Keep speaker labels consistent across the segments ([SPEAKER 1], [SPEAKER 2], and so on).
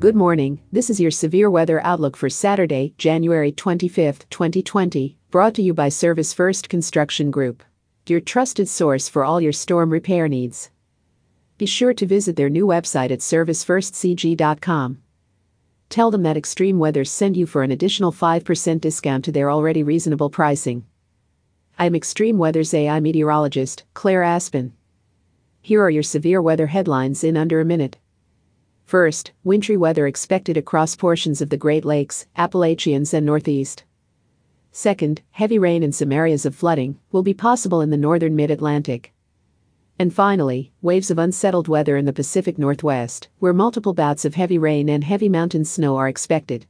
[SPEAKER 1] Good morning, this is your severe weather outlook for Saturday, January 25, 2020, brought to you by Service First Construction Group, your trusted source for all your storm repair needs. Be sure to visit their new website at servicefirstcg.com. Tell them that Extreme Weather sent you for an additional 5% discount to their already reasonable pricing. I'm Extreme Weather's AI meteorologist, Claire Aspen. Here are your severe weather headlines in under a minute. First, wintry weather expected across portions of the Great Lakes, Appalachians, and Northeast. Second, heavy rain and some areas of flooding will be possible in the northern mid Atlantic. And finally, waves of unsettled weather in the Pacific Northwest, where multiple bouts of heavy rain and heavy mountain snow are expected.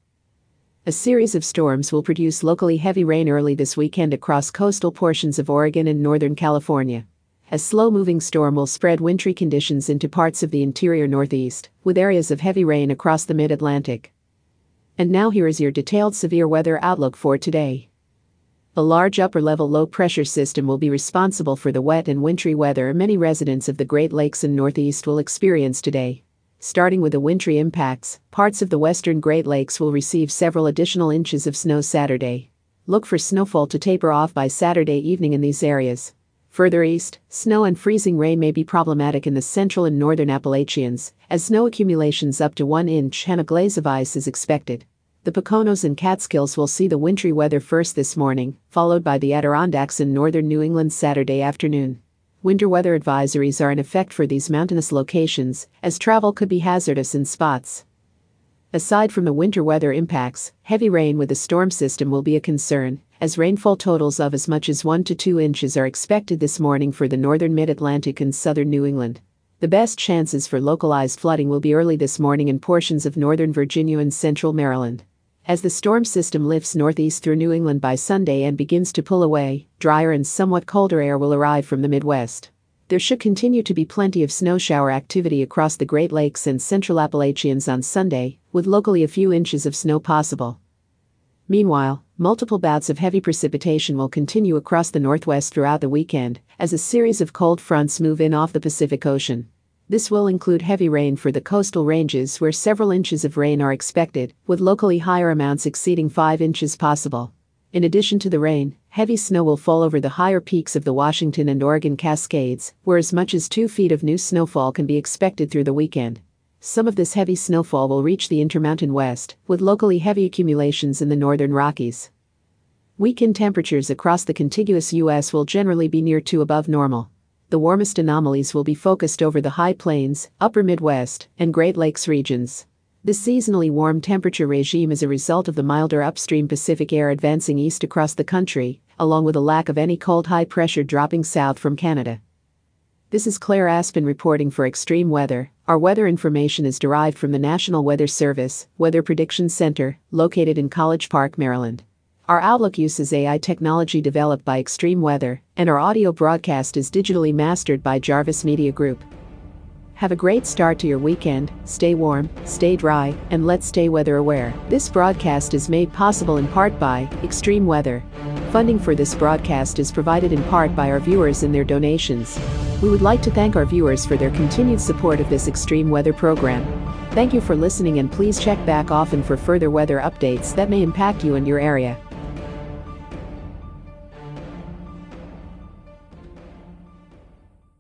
[SPEAKER 1] A series of storms will produce locally heavy rain early this weekend across coastal portions of Oregon and Northern California. A slow moving storm will spread wintry conditions into parts of the interior Northeast, with areas of heavy rain across the mid Atlantic. And now here is your detailed severe weather outlook for today. A large upper level low pressure system will be responsible for the wet and wintry weather many residents of the Great Lakes and Northeast will experience today. Starting with the wintry impacts, parts of the western Great Lakes will receive several additional inches of snow Saturday. Look for snowfall to taper off by Saturday evening in these areas. Further east, snow and freezing rain may be problematic in the central and northern Appalachians, as snow accumulations up to 1 inch and a glaze of ice is expected. The Poconos and Catskills will see the wintry weather first this morning, followed by the Adirondacks and northern New England Saturday afternoon. Winter weather advisories are in effect for these mountainous locations, as travel could be hazardous in spots. Aside from the winter weather impacts, heavy rain with a storm system will be a concern, as rainfall totals of as much as 1 to 2 inches are expected this morning for the northern mid Atlantic and southern New England. The best chances for localized flooding will be early this morning in portions of northern Virginia and central Maryland. As the storm system lifts northeast through New England by Sunday and begins to pull away, drier and somewhat colder air will arrive from the Midwest. There should continue to be plenty of snow shower activity across the Great Lakes and central Appalachians on Sunday, with locally a few inches of snow possible. Meanwhile, multiple bouts of heavy precipitation will continue across the Northwest throughout the weekend as a series of cold fronts move in off the Pacific Ocean. This will include heavy rain for the coastal ranges where several inches of rain are expected, with locally higher amounts exceeding 5 inches possible. In addition to the rain, heavy snow will fall over the higher peaks of the Washington and Oregon Cascades, where as much as 2 feet of new snowfall can be expected through the weekend. Some of this heavy snowfall will reach the Intermountain West, with locally heavy accumulations in the northern Rockies. Weekend temperatures across the contiguous U.S. will generally be near to above normal. The warmest anomalies will be focused over the high plains, upper Midwest, and Great Lakes regions. This seasonally warm temperature regime is a result of the milder upstream Pacific air advancing east across the country, along with a lack of any cold high pressure dropping south from Canada. This is Claire Aspen reporting for Extreme Weather. Our weather information is derived from the National Weather Service Weather Prediction Center, located in College Park, Maryland. Our Outlook uses AI technology developed by Extreme Weather, and our audio broadcast is digitally mastered by Jarvis Media Group. Have a great start to your weekend, stay warm, stay dry, and let's stay weather aware. This broadcast is made possible in part by Extreme Weather. Funding for this broadcast is provided in part by our viewers and their donations. We would like to thank our viewers for their continued support of this extreme weather program. Thank you for listening and please check back often for further weather updates that may impact you and your area.